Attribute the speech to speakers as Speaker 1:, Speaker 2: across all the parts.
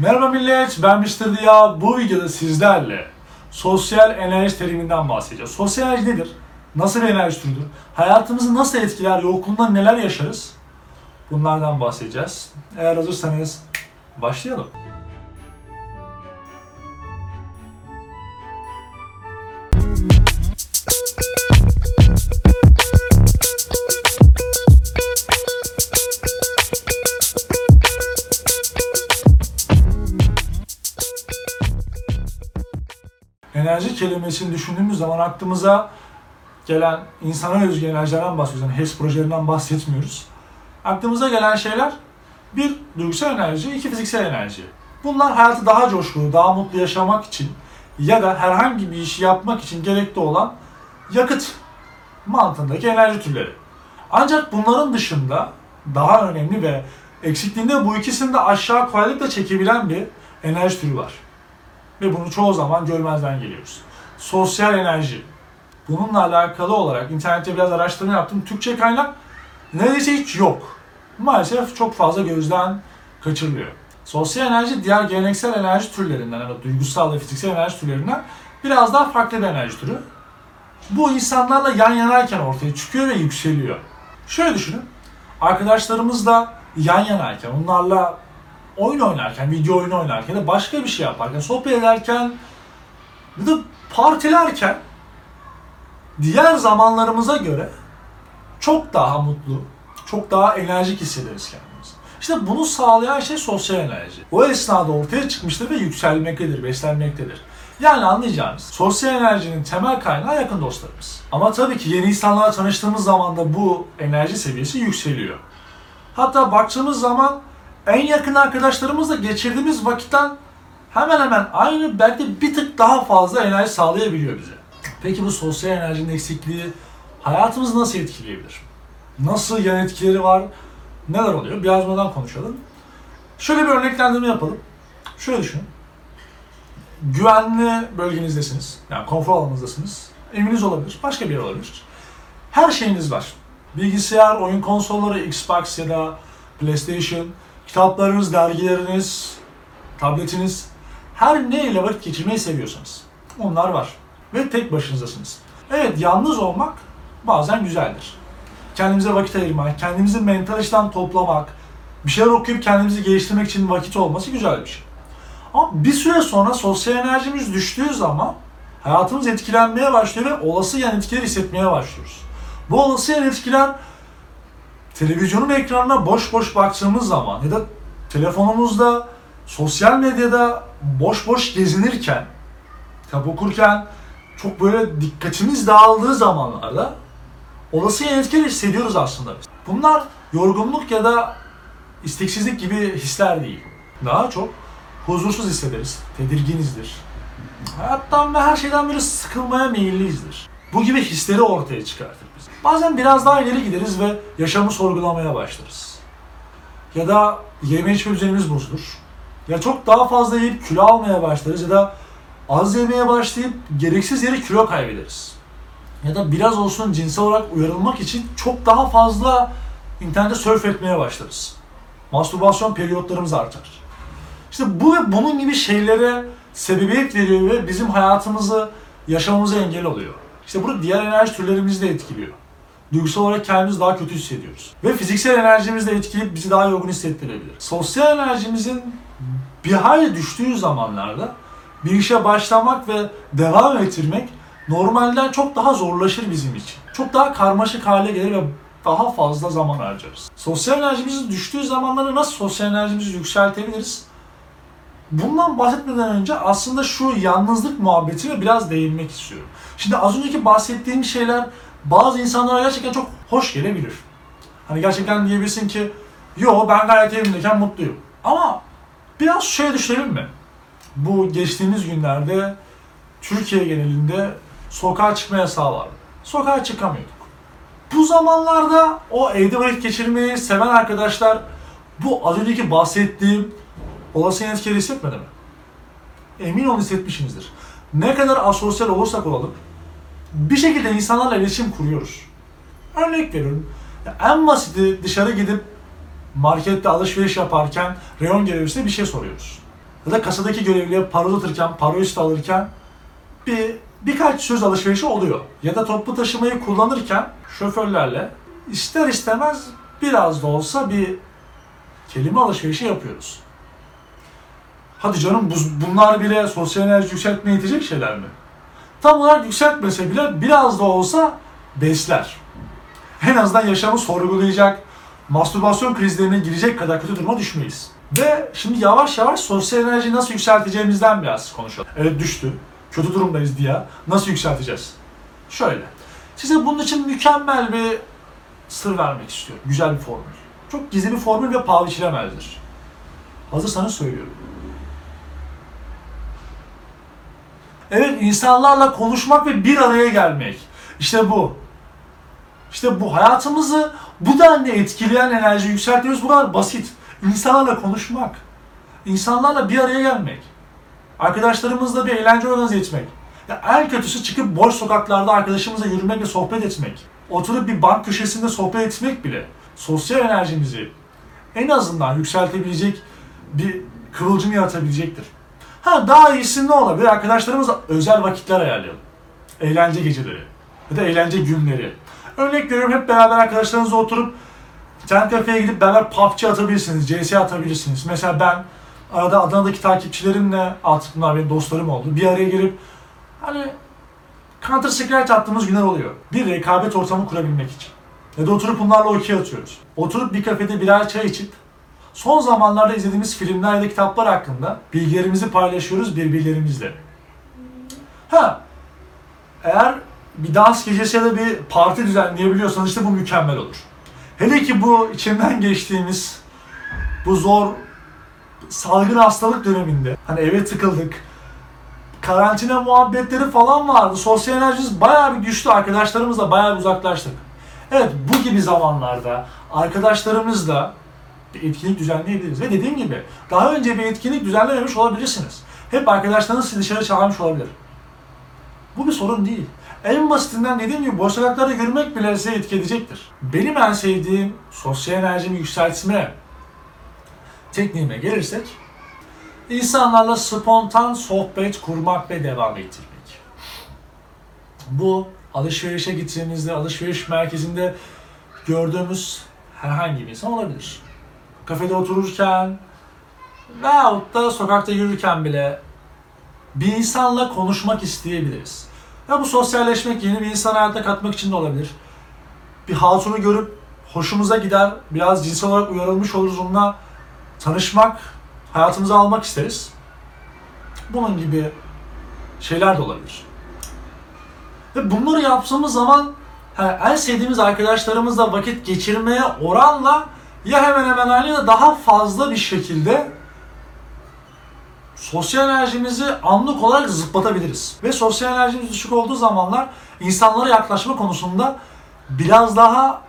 Speaker 1: Merhaba millet, ben Mr. Diya. Bu videoda sizlerle sosyal enerji teriminden bahsedeceğiz. Sosyal enerji nedir? Nasıl bir enerji türüdür? Hayatımızı nasıl etkiler? Yokluğunda neler yaşarız? Bunlardan bahsedeceğiz. Eğer hazırsanız başlayalım. Enerji kelimesini düşündüğümüz zaman aklımıza gelen insana özgü enerjilerden bahsediyoruz. Yani HES projelerinden bahsetmiyoruz. Aklımıza gelen şeyler bir duygusal enerji, iki fiziksel enerji. Bunlar hayatı daha coşkulu, daha mutlu yaşamak için ya da herhangi bir işi yapmak için gerekli olan yakıt mantığındaki enerji türleri. Ancak bunların dışında daha önemli ve eksikliğinde bu ikisini de aşağı kolaylıkla çekebilen bir enerji türü var. Ve bunu çoğu zaman görmezden geliyoruz. Sosyal enerji. Bununla alakalı olarak internette biraz araştırma yaptım. Türkçe kaynak neredeyse hiç yok. Maalesef çok fazla gözden kaçırılıyor. Sosyal enerji diğer geleneksel enerji türlerinden, yani duygusal ve fiziksel enerji türlerinden biraz daha farklı bir enerji türü. Bu insanlarla yan yanayken ortaya çıkıyor ve yükseliyor. Şöyle düşünün. Arkadaşlarımızla yan yanayken, onlarla oyun oynarken, video oyunu oynarken de başka bir şey yaparken, sohbet ederken ya da partilerken diğer zamanlarımıza göre çok daha mutlu, çok daha enerjik hissederiz kendimizi. İşte bunu sağlayan şey sosyal enerji. O esnada ortaya çıkmıştır ve yükselmektedir, beslenmektedir. Yani anlayacağınız sosyal enerjinin temel kaynağı yakın dostlarımız. Ama tabii ki yeni insanlarla tanıştığımız zaman da bu enerji seviyesi yükseliyor. Hatta baktığımız zaman en yakın arkadaşlarımızla geçirdiğimiz vakitten hemen hemen aynı belki bir tık daha fazla enerji sağlayabiliyor bize. Peki bu sosyal enerjinin eksikliği hayatımızı nasıl etkileyebilir? Nasıl yan etkileri var? Neler oluyor? Biraz bundan konuşalım. Şöyle bir örneklendirme yapalım. Şöyle düşünün. Güvenli bölgenizdesiniz. Yani konfor alanınızdasınız. Eviniz olabilir. Başka bir yer olabilir. Her şeyiniz var. Bilgisayar, oyun konsolları, Xbox ya da PlayStation, kitaplarınız, dergileriniz, tabletiniz, her ne ile vakit geçirmeyi seviyorsanız. Onlar var. Ve tek başınızdasınız. Evet, yalnız olmak bazen güzeldir. Kendimize vakit ayırmak, kendimizi mental açıdan toplamak, bir şeyler okuyup kendimizi geliştirmek için vakit olması güzel bir şey. Ama bir süre sonra sosyal enerjimiz düştüğü zaman hayatımız etkilenmeye başlıyor ve olası yan etkileri hissetmeye başlıyoruz. Bu olası yan etkiler televizyonun ekranına boş boş baktığımız zaman ya da telefonumuzda sosyal medyada boş boş gezinirken, kitap okurken çok böyle dikkatimiz dağıldığı zamanlarda olası yan etkileri hissediyoruz aslında biz. Bunlar yorgunluk ya da isteksizlik gibi hisler değil. Daha çok huzursuz hissederiz, tedirginizdir. Hayattan ve her şeyden böyle sıkılmaya meyilliyizdir. Bu gibi hisleri ortaya çıkartır. Bazen biraz daha ileri gideriz ve yaşamı sorgulamaya başlarız. Ya da yeme içme düzenimiz bozulur. Ya çok daha fazla yiyip kilo almaya başlarız ya da az yemeye başlayıp gereksiz yere kilo kaybederiz. Ya da biraz olsun cinsel olarak uyarılmak için çok daha fazla internette surf etmeye başlarız. Mastürbasyon periyotlarımız artar. İşte bu ve bunun gibi şeylere sebebiyet veriyor ve bizim hayatımızı yaşamamıza engel oluyor. İşte burada diğer enerji türlerimizi de etkiliyor. Duygusal olarak kendimizi daha kötü hissediyoruz. Ve fiziksel enerjimizi de etkileyip bizi daha yorgun hissettirebilir. Sosyal enerjimizin bir hayli düştüğü zamanlarda bir işe başlamak ve devam ettirmek normalden çok daha zorlaşır bizim için. Çok daha karmaşık hale gelir ve daha fazla zaman harcarız. Sosyal enerjimizin düştüğü zamanlarda nasıl sosyal enerjimizi yükseltebiliriz? Bundan bahsetmeden önce aslında şu yalnızlık muhabbetine biraz değinmek istiyorum. Şimdi az önceki bahsettiğim şeyler bazı insanlara gerçekten çok hoş gelebilir. Hani gerçekten diyebilirsin ki yo ben gayet evimdeyken mutluyum. Ama biraz şöyle düşünelim mi? Bu geçtiğimiz günlerde Türkiye genelinde sokağa çıkma yasağı vardı. Sokağa çıkamıyorduk. Bu zamanlarda o evde vakit geçirmeyi seven arkadaşlar bu az önceki bahsettiğim olası yan etkileri hissetmedi mi? Emin olun hissetmişsinizdir. Ne kadar asosyal olursak olalım bir şekilde insanlarla iletişim kuruyoruz. Örnek veriyorum. En basiti dışarı gidip markette alışveriş yaparken reyon görevlisine bir şey soruyoruz. ya da kasadaki görevliye para uzatırken, para üstü alırken bir birkaç söz alışverişi oluyor. Ya da toplu taşımayı kullanırken şoförlerle ister istemez biraz da olsa bir kelime alışverişi yapıyoruz. Hadi canım bu- bunlar bile sosyal enerji yükseltmeye yetecek şeyler mi? Tam olarak yükseltmese bile biraz da olsa besler. En azından yaşamı sorgulayacak, mastürbasyon krizlerine girecek kadar kötü duruma düşmeyiz. Ve şimdi yavaş yavaş sosyal enerjiyi nasıl yükselteceğimizden biraz konuşalım. Evet düştü, kötü durumdayız diye. Nasıl yükselteceğiz? Şöyle, size bunun için mükemmel bir sır vermek istiyorum. Güzel bir formül. Çok gizli bir formül ve paha biçilemezdir. Hazırsanız söylüyorum. Evet, insanlarla konuşmak ve bir araya gelmek. İşte bu. İşte bu hayatımızı bu denli etkileyen enerji yükseltiyoruz. Bu kadar basit. İnsanlarla konuşmak. İnsanlarla bir araya gelmek. Arkadaşlarımızla bir eğlence organize etmek. Ya en kötüsü çıkıp boş sokaklarda arkadaşımızla yürümek ve sohbet etmek. Oturup bir bank köşesinde sohbet etmek bile sosyal enerjimizi en azından yükseltebilecek bir kıvılcım yaratabilecektir. Ha daha iyisi ne olabilir? Arkadaşlarımızla özel vakitler ayarlayalım. Eğlence geceleri ya da eğlence günleri. Örnek veriyorum hep beraber arkadaşlarınızla oturup internet kafeye gidip beraber PUBG atabilirsiniz, CS atabilirsiniz. Mesela ben arada Adana'daki takipçilerimle artık bunlar benim dostlarım oldu. Bir araya gelip hani Counter Strike attığımız günler oluyor. Bir rekabet ortamı kurabilmek için. Ya da oturup bunlarla okey atıyoruz. Oturup bir kafede birer çay içip son zamanlarda izlediğimiz filmler da kitaplar hakkında bilgilerimizi paylaşıyoruz birbirlerimizle. Ha, eğer bir dans gecesi ya da bir parti düzenleyebiliyorsanız işte bu mükemmel olur. Hele ki bu içinden geçtiğimiz bu zor salgın hastalık döneminde hani eve tıkıldık. Karantina muhabbetleri falan vardı. Sosyal enerjimiz bayağı bir düştü. Arkadaşlarımızla bayağı bir uzaklaştık. Evet bu gibi zamanlarda arkadaşlarımızla bir etkinlik düzenleyebiliriz. Ve dediğim gibi daha önce bir etkinlik düzenlememiş olabilirsiniz. Hep arkadaşlarınız sizi dışarı çağırmış olabilir. Bu bir sorun değil. En basitinden dediğim gibi boş sokaklarda yürümek bile size etki edecektir. Benim en sevdiğim sosyal enerjimi yükseltme tekniğime gelirsek insanlarla spontan sohbet kurmak ve devam ettirmek. Bu alışverişe gittiğimizde, alışveriş merkezinde gördüğümüz herhangi bir insan olabilir. Kafede otururken veyahut da sokakta yürürken bile bir insanla konuşmak isteyebiliriz. Ya bu sosyalleşmek, yeni bir insan hayata katmak için de olabilir. Bir hatunu görüp hoşumuza gider, biraz cinsel olarak uyarılmış oluruz onunla tanışmak, hayatımıza almak isteriz. Bunun gibi şeyler de olabilir. Ve bunları yaptığımız zaman hani en sevdiğimiz arkadaşlarımızla vakit geçirmeye oranla ya hemen hemen aynı da daha fazla bir şekilde sosyal enerjimizi anlık olarak zıplatabiliriz. Ve sosyal enerjimiz düşük olduğu zamanlar insanlara yaklaşma konusunda biraz daha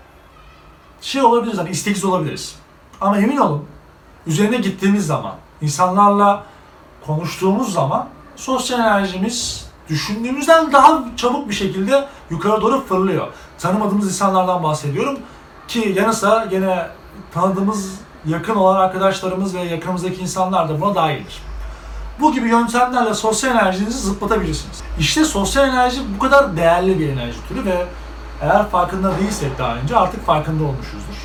Speaker 1: şey olabiliriz, hani isteksiz olabiliriz. Ama emin olun, üzerine gittiğimiz zaman, insanlarla konuştuğumuz zaman sosyal enerjimiz düşündüğümüzden daha çabuk bir şekilde yukarı doğru fırlıyor. Tanımadığımız insanlardan bahsediyorum ki yanı sıra gene tanıdığımız yakın olan arkadaşlarımız ve yakınımızdaki insanlar da buna dahildir. Bu gibi yöntemlerle sosyal enerjinizi zıplatabilirsiniz. İşte sosyal enerji bu kadar değerli bir enerji türü ve eğer farkında değilsek daha önce artık farkında olmuşuzdur.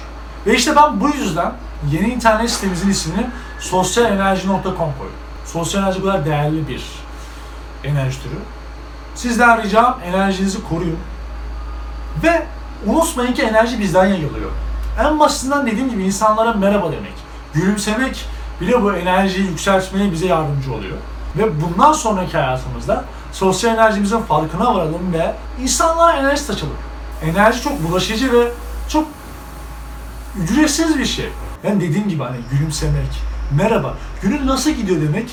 Speaker 1: Ve işte ben bu yüzden yeni internet sitemizin ismini sosyalenerji.com koydum. Sosyal enerji bu kadar değerli bir enerji türü. Sizden ricam enerjinizi koruyun. Ve unutmayın ki enerji bizden yayılıyor. En basitinden dediğim gibi insanlara merhaba demek, gülümsemek bile bu enerjiyi yükseltmeye bize yardımcı oluyor. Ve bundan sonraki hayatımızda sosyal enerjimizin farkına varalım ve insanlara enerji saçalım. Enerji çok bulaşıcı ve çok ücretsiz bir şey. Ben dediğim gibi hani gülümsemek, merhaba, günün nasıl gidiyor demek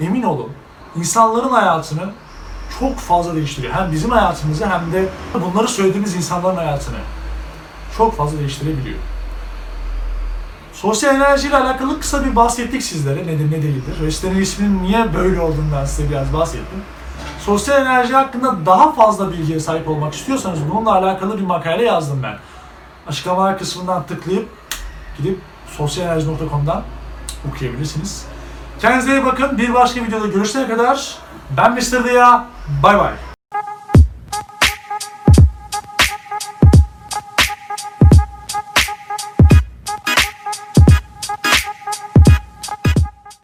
Speaker 1: emin olun insanların hayatını çok fazla değiştiriyor. Hem bizim hayatımızı hem de bunları söylediğimiz insanların hayatını çok fazla değiştirebiliyor. Sosyal enerji ile alakalı kısa bir bahsettik sizlere. Nedir ne değildir. Sitenin isminin niye böyle olduğundan size biraz bahsettim. Sosyal enerji hakkında daha fazla bilgiye sahip olmak istiyorsanız bununla alakalı bir makale yazdım ben. Açıklamalar kısmından tıklayıp gidip sosyalenerji.com'dan okuyabilirsiniz. Kendinize iyi bakın. Bir başka videoda görüşene kadar ben Mr. Dia. Bay bay.